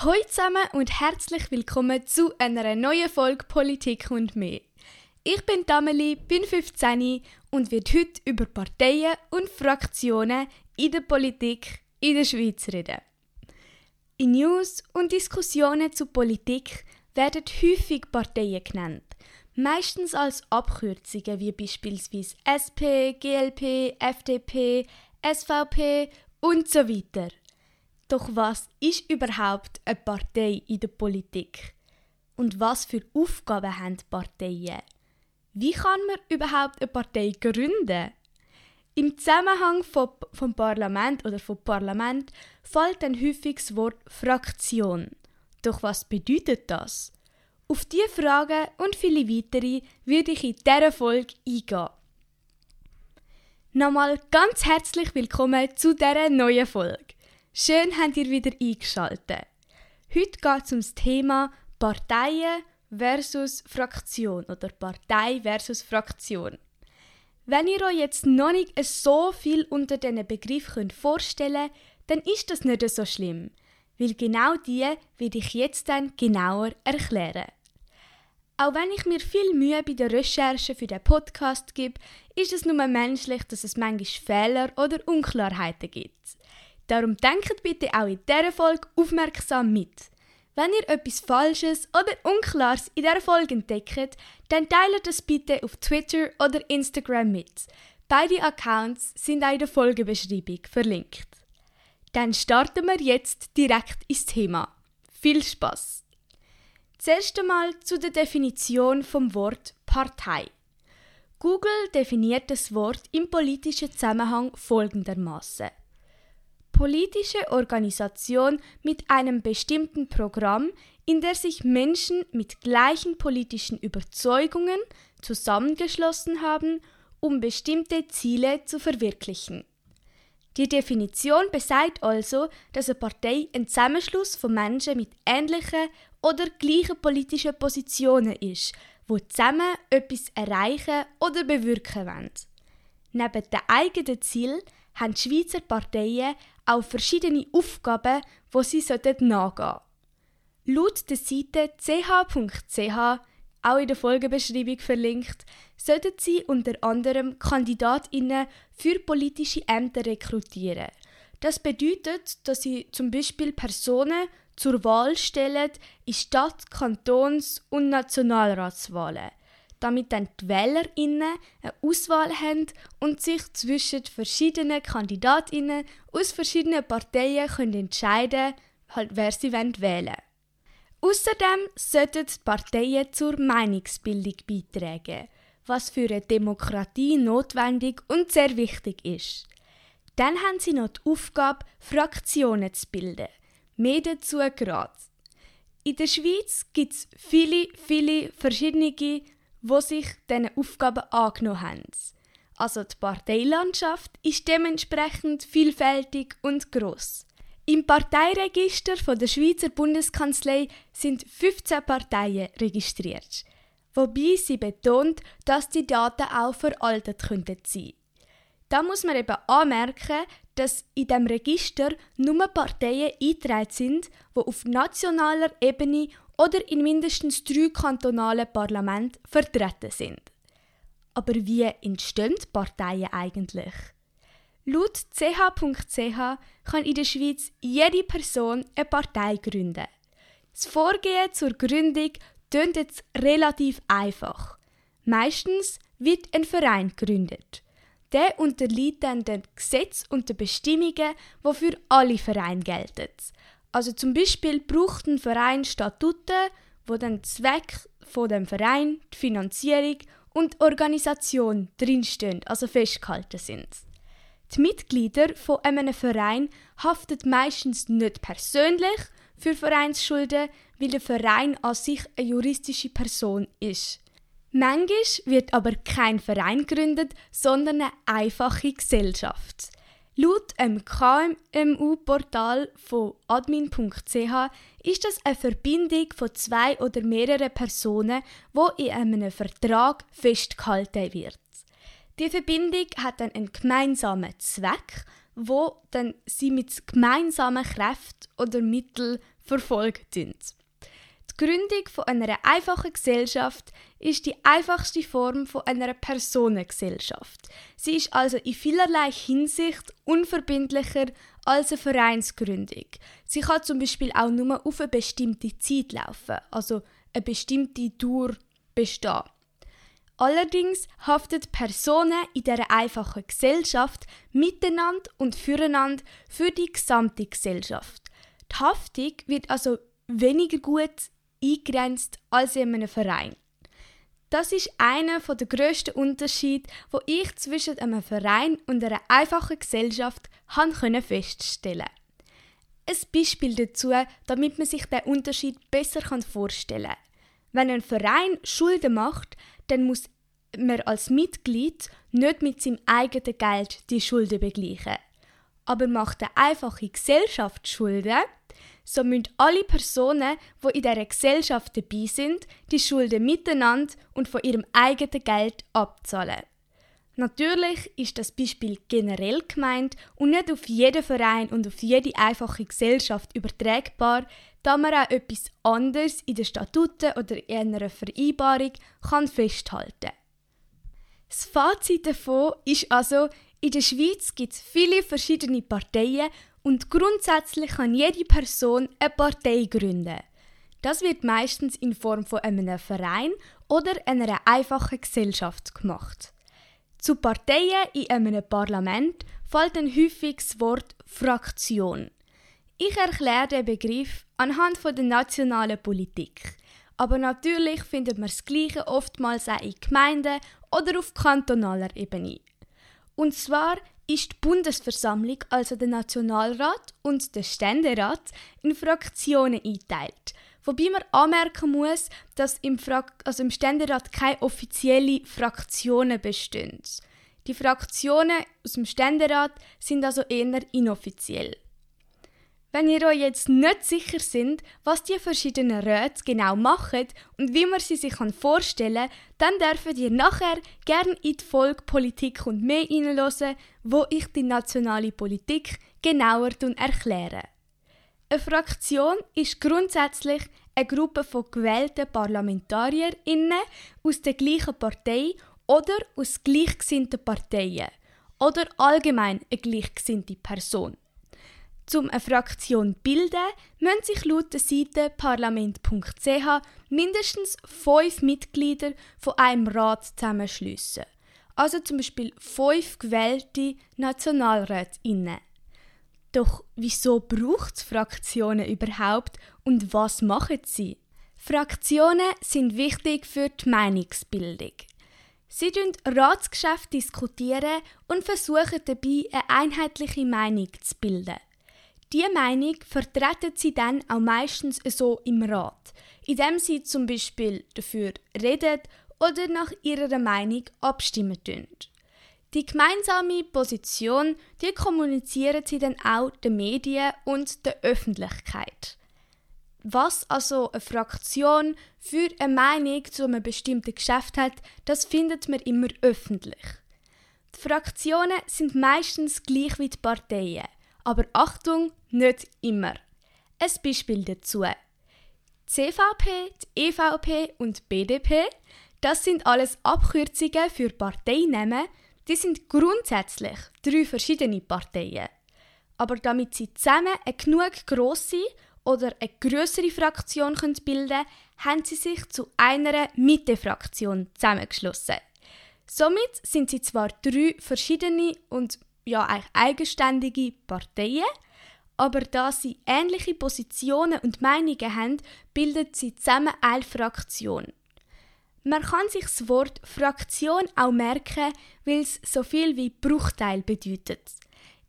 Hallo zusammen und herzlich willkommen zu einer neuen Folge Politik und mehr. Ich bin Dameli, bin 15 und werde heute über Parteien und Fraktionen in der Politik in der Schweiz reden. In News und Diskussionen zu Politik werden häufig Parteien genannt, meistens als Abkürzungen wie beispielsweise SP, GLP, FDP, SVP und so weiter. Doch was ist überhaupt eine Partei in der Politik? Und was für Aufgaben haben Parteien? Wie kann man überhaupt eine Partei gründen? Im Zusammenhang vom, vom Parlament oder vom Parlament fällt ein häufig das Wort Fraktion. Doch was bedeutet das? Auf diese Fragen und viele weitere würde ich in dieser Folge eingehen. Nochmal ganz herzlich willkommen zu dieser neuen Folge. Schön habt ihr wieder eingeschaltet. Heute geht es um das Thema Parteien versus Fraktion oder Partei versus Fraktion. Wenn ihr euch jetzt noch nicht so viel unter diesen Begriff könnt vorstellen dann ist das nicht so schlimm, weil genau die will ich jetzt dann genauer erklären. Auch wenn ich mir viel Mühe bei der Recherche für den Podcast gebe, ist es nur menschlich, dass es manchmal Fehler oder Unklarheiten gibt. Darum denkt bitte auch in dieser Folge aufmerksam mit. Wenn ihr etwas Falsches oder Unklares in dieser Folge entdeckt, dann teilt es bitte auf Twitter oder Instagram mit. Beide Accounts sind auch in der Folgebeschreibung verlinkt. Dann starten wir jetzt direkt ins Thema. Viel Spaß! Zuerst einmal zu der Definition vom Wort Partei. Google definiert das Wort im politischen Zusammenhang folgendermaßen: politische Organisation mit einem bestimmten Programm, in der sich Menschen mit gleichen politischen Überzeugungen zusammengeschlossen haben, um bestimmte Ziele zu verwirklichen. Die Definition besagt also, dass eine Partei ein Zusammenschluss von Menschen mit ähnlichen oder gleichen politischen Positionen ist, wo zusammen etwas erreichen oder bewirken wollen. Neben den eigenen Zielen haben die Schweizer Parteien auch verschiedene Aufgaben, wo sie nachgehen sollten. Laut der Seite ch.ch, auch in der Folgebeschreibung verlinkt, sollten sie unter anderem Kandidatinnen für politische Ämter rekrutieren. Das bedeutet, dass sie zum Beispiel Personen zur Wahl stellen in Stadt-, Kantons- und Nationalratswahlen damit dann die WählerInnen eine Auswahl haben und sich zwischen verschiedenen KandidatInnen aus verschiedenen Parteien können entscheiden halt, wer sie wählen wollen. Außerdem sollten die Parteien zur Meinungsbildung beitragen, was für eine Demokratie notwendig und sehr wichtig ist. Dann haben sie noch die Aufgabe, Fraktionen zu bilden. Mehr dazu gerade. In der Schweiz gibt es viele, viele verschiedene wo sich diesen Aufgaben angenommen haben. Also die Parteilandschaft ist dementsprechend vielfältig und groß. Im Parteiregister von der Schweizer Bundeskanzlei sind 15 Parteien registriert, wobei sie betont, dass die Daten auch veraltet könnten sein. Da muss man eben anmerken, dass in dem Register nur Parteien eingetragen sind, die auf nationaler Ebene oder in mindestens drei kantonalen Parlamenten vertreten sind. Aber wie entstehen Parteien eigentlich? Laut ch.ch kann in der Schweiz jede Person eine Partei gründen. Das Vorgehen zur Gründung tönt jetzt relativ einfach. Meistens wird ein Verein gegründet. Der unterliegt dann den Gesetzen und den Bestimmungen, die für alle Vereine gelten. Also zum Beispiel braucht ein Verein Statuten, wo dann Zweck von dem Verein, die Finanzierung und die Organisation drinstehen, also festgehalten sind. Die Mitglieder von einem Verein haften meistens nicht persönlich für Vereinsschulden, weil der Verein an sich eine juristische Person ist. Manchmal wird aber kein Verein gegründet, sondern eine einfache Gesellschaft. Laut dem KMU-Portal von admin.ch ist das eine Verbindung von zwei oder mehreren Personen, wo in einem Vertrag festgehalten wird. Die Verbindung hat dann einen gemeinsamen Zweck, wo dann sie mit gemeinsamen Kräften oder Mitteln verfolgen. Die Gründung von einer einfachen Gesellschaft ist die einfachste Form von einer Personengesellschaft. Sie ist also in vielerlei Hinsicht unverbindlicher als eine Vereinsgründung. Sie kann zum Beispiel auch nur auf eine bestimmte Zeit laufen, also eine bestimmte Dauer bestehen. Allerdings haften Personen in dieser einfachen Gesellschaft miteinander und füreinander für die gesamte Gesellschaft. Die Haftung wird also weniger gut eingrenzt als in einem Verein. Das ist einer der grössten Unterschiede, wo ich zwischen einem Verein und einer einfachen Gesellschaft feststellen konnte. Ein Beispiel dazu, damit man sich den Unterschied besser vorstellen kann. Wenn ein Verein Schulden macht, dann muss man als Mitglied nicht mit seinem eigenen Geld die Schulden begleichen. Aber macht eine einfache Gesellschaft Schulden, so müssen alle Personen, die in dieser Gesellschaft dabei sind, die Schulden miteinander und von ihrem eigenen Geld abzahlen. Natürlich ist das Beispiel generell gemeint und nicht auf jeden Verein und auf jede einfache Gesellschaft übertragbar, da man auch etwas anderes in den Statuten oder in einer Vereinbarung kann festhalten Das Fazit davon ist also, in der Schweiz gibt es viele verschiedene Parteien und grundsätzlich kann jede Person eine Partei gründen. Das wird meistens in Form von einem Verein oder einer einfachen Gesellschaft gemacht. Zu Parteien in einem Parlament fällt ein häufiges Wort Fraktion. Ich erkläre den Begriff anhand von der nationalen Politik. Aber natürlich findet man das Gleiche oftmals auch in Gemeinden oder auf kantonaler Ebene. Und zwar ist die Bundesversammlung, also der Nationalrat und der Ständerat, in Fraktionen eingeteilt. Wobei man anmerken muss, dass im, also im Ständerat keine offiziellen Fraktionen bestehen. Die Fraktionen aus dem Ständerat sind also eher inoffiziell. Wenn ihr euch jetzt nicht sicher sind, was die verschiedenen Räte genau machen und wie man sie sich vorstellen kann, dann dürft ihr nachher gerne in die Folge Politik und mehr hineinhören, wo ich die nationale Politik genauer erkläre. Eine Fraktion ist grundsätzlich eine Gruppe von gewählten ParlamentarierInnen aus der gleichen Partei oder aus gleichgesinnten Parteien oder allgemein eine gleichgesinnte Person. Um eine Fraktion zu bilden, müssen sich laut der Seite parlament.ch mindestens fünf Mitglieder von einem Rat zusammenschliessen. Also zum Beispiel fünf gewählte NationalrätInnen. Doch wieso braucht es Fraktionen überhaupt und was machen sie? Fraktionen sind wichtig für die Meinungsbildung. Sie diskutieren Ratsgeschäfte diskutieren und versuchen dabei eine einheitliche Meinung zu bilden. Diese Meinung vertreten sie dann auch meistens so im Rat, indem sie zum Beispiel dafür reden oder nach ihrer Meinung abstimmen tun. Die gemeinsame Position, die kommunizieren sie dann auch den Medien und der Öffentlichkeit. Was also eine Fraktion für eine Meinung zu einem bestimmten Geschäft hat, das findet man immer öffentlich. Die Fraktionen sind meistens gleich wie die Parteien. Aber Achtung, nicht immer. Ein Beispiel dazu. Die CVP, die EVP und die BDP, das sind alles Abkürzungen für Parteinamen, die sind grundsätzlich drei verschiedene Parteien. Aber damit sie zusammen eine genug grosse oder eine größere Fraktion bilden können, haben sie sich zu einer Mitte-Fraktion zusammengeschlossen. Somit sind sie zwar drei verschiedene und ja eigentlich eigenständige Parteien, aber da sie ähnliche Positionen und Meinungen haben, bildet sie zusammen eine Fraktion. Man kann sich das Wort Fraktion auch merken, weil es so viel wie Bruchteil bedeutet.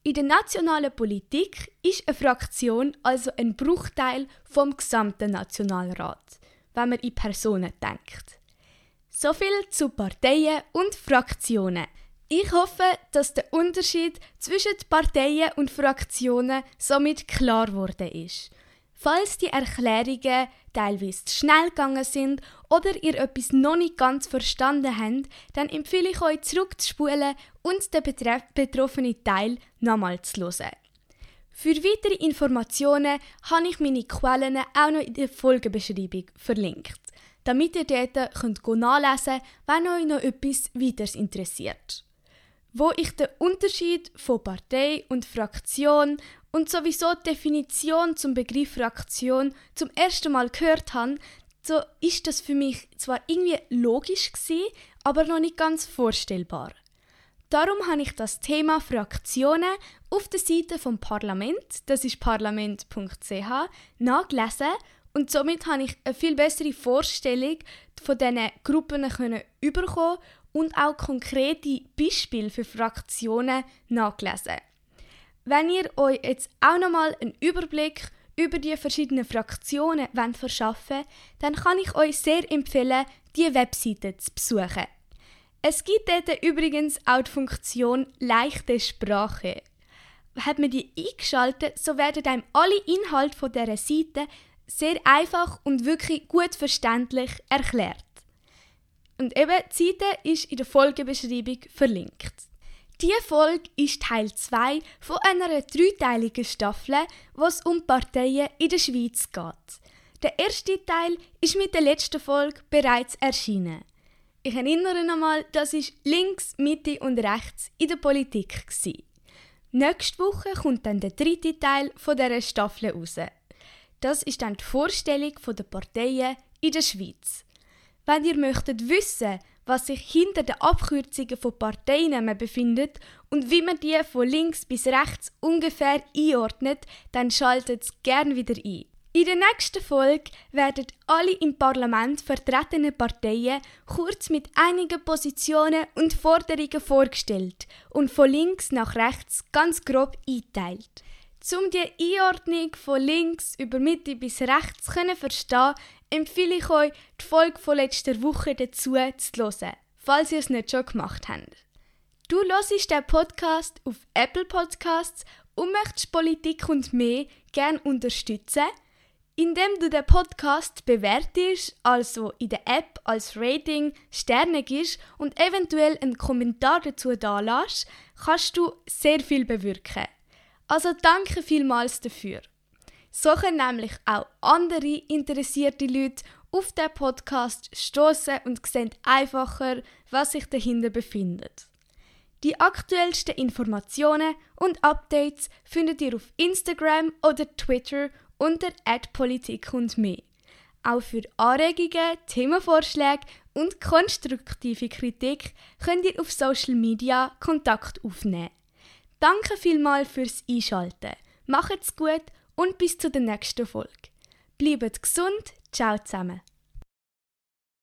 In der nationalen Politik ist eine Fraktion also ein Bruchteil vom gesamten Nationalrat, wenn man in Personen denkt. So viel zu Parteien und Fraktionen. Ich hoffe, dass der Unterschied zwischen Parteien und Fraktionen somit klar geworden ist. Falls die Erklärungen teilweise zu schnell gegangen sind oder ihr etwas noch nicht ganz verstanden habt, dann empfehle ich euch zurückzuspulen und den betroffenen Teil nochmal zu hören. Für weitere Informationen habe ich meine Quellen auch noch in der Folgenbeschreibung verlinkt, damit ihr dort könnt nachlesen könnt, wenn euch noch etwas weiteres interessiert. Wo ich den Unterschied von Partei und Fraktion und sowieso die Definition zum Begriff Fraktion zum ersten Mal gehört habe, so ist das für mich zwar irgendwie logisch gewesen, aber noch nicht ganz vorstellbar. Darum habe ich das Thema Fraktionen auf der Seite vom Parlament, das ist parlament.ch, nachgelesen und somit habe ich eine viel bessere Vorstellung von diesen Gruppen bekommen und auch konkrete Beispiele für Fraktionen nachgelesen. Wenn ihr euch jetzt auch nochmal einen Überblick über die verschiedenen Fraktionen verschaffen wollt, dann kann ich euch sehr empfehlen, die Webseite zu besuchen. Es gibt dort übrigens auch die Funktion leichte Sprache. Hat man die eingeschaltet, so werden einem alle Inhalte von dieser Seite sehr einfach und wirklich gut verständlich erklärt. Und eben, die Seite ist in der Folgebeschreibung verlinkt. Diese Folge ist Teil 2 von einer dreiteiligen Staffel, was um Parteien in der Schweiz geht. Der erste Teil ist mit der letzten Folge bereits erschienen. Ich erinnere nochmal, das ist links, Mitte und rechts in der Politik. Gewesen. Nächste Woche kommt dann der dritte Teil von dieser Staffel raus. Das ist dann die Vorstellung der Parteien in der Schweiz. Wenn ihr möchtet wissen, was sich hinter den Abkürzungen von Parteinamen befindet und wie man die von links bis rechts ungefähr einordnet, dann schaltet gerne wieder ein. In der nächsten Folge werden alle im Parlament vertretenen Parteien kurz mit einigen Positionen und Forderungen vorgestellt und von links nach rechts ganz grob eingeteilt. Um die Einordnung von links über Mitte bis rechts zu verstehen, empfehle ich euch, die Folge von letzter Woche dazu zu hören, falls ihr es nicht schon gemacht habt. Du hörst den Podcast auf Apple Podcasts und möchtest Politik und mehr gerne unterstützen – indem du den Podcast bewertest, also in der App als Rating Sterne gibst und eventuell einen Kommentar dazu da lässt, kannst du sehr viel bewirken. Also danke vielmals dafür. So können nämlich auch andere interessierte Leute auf den Podcast stoßen und sehen einfacher, was sich dahinter befindet. Die aktuellsten Informationen und Updates findet ihr auf Instagram oder Twitter unter Politik und mehr. Auch für Anregungen, Themenvorschläge und konstruktive Kritik könnt ihr auf Social Media Kontakt aufnehmen. Danke vielmals fürs Einschalten. Macht's gut und bis zur nächsten Folge. Bleibt gesund, ciao zusammen.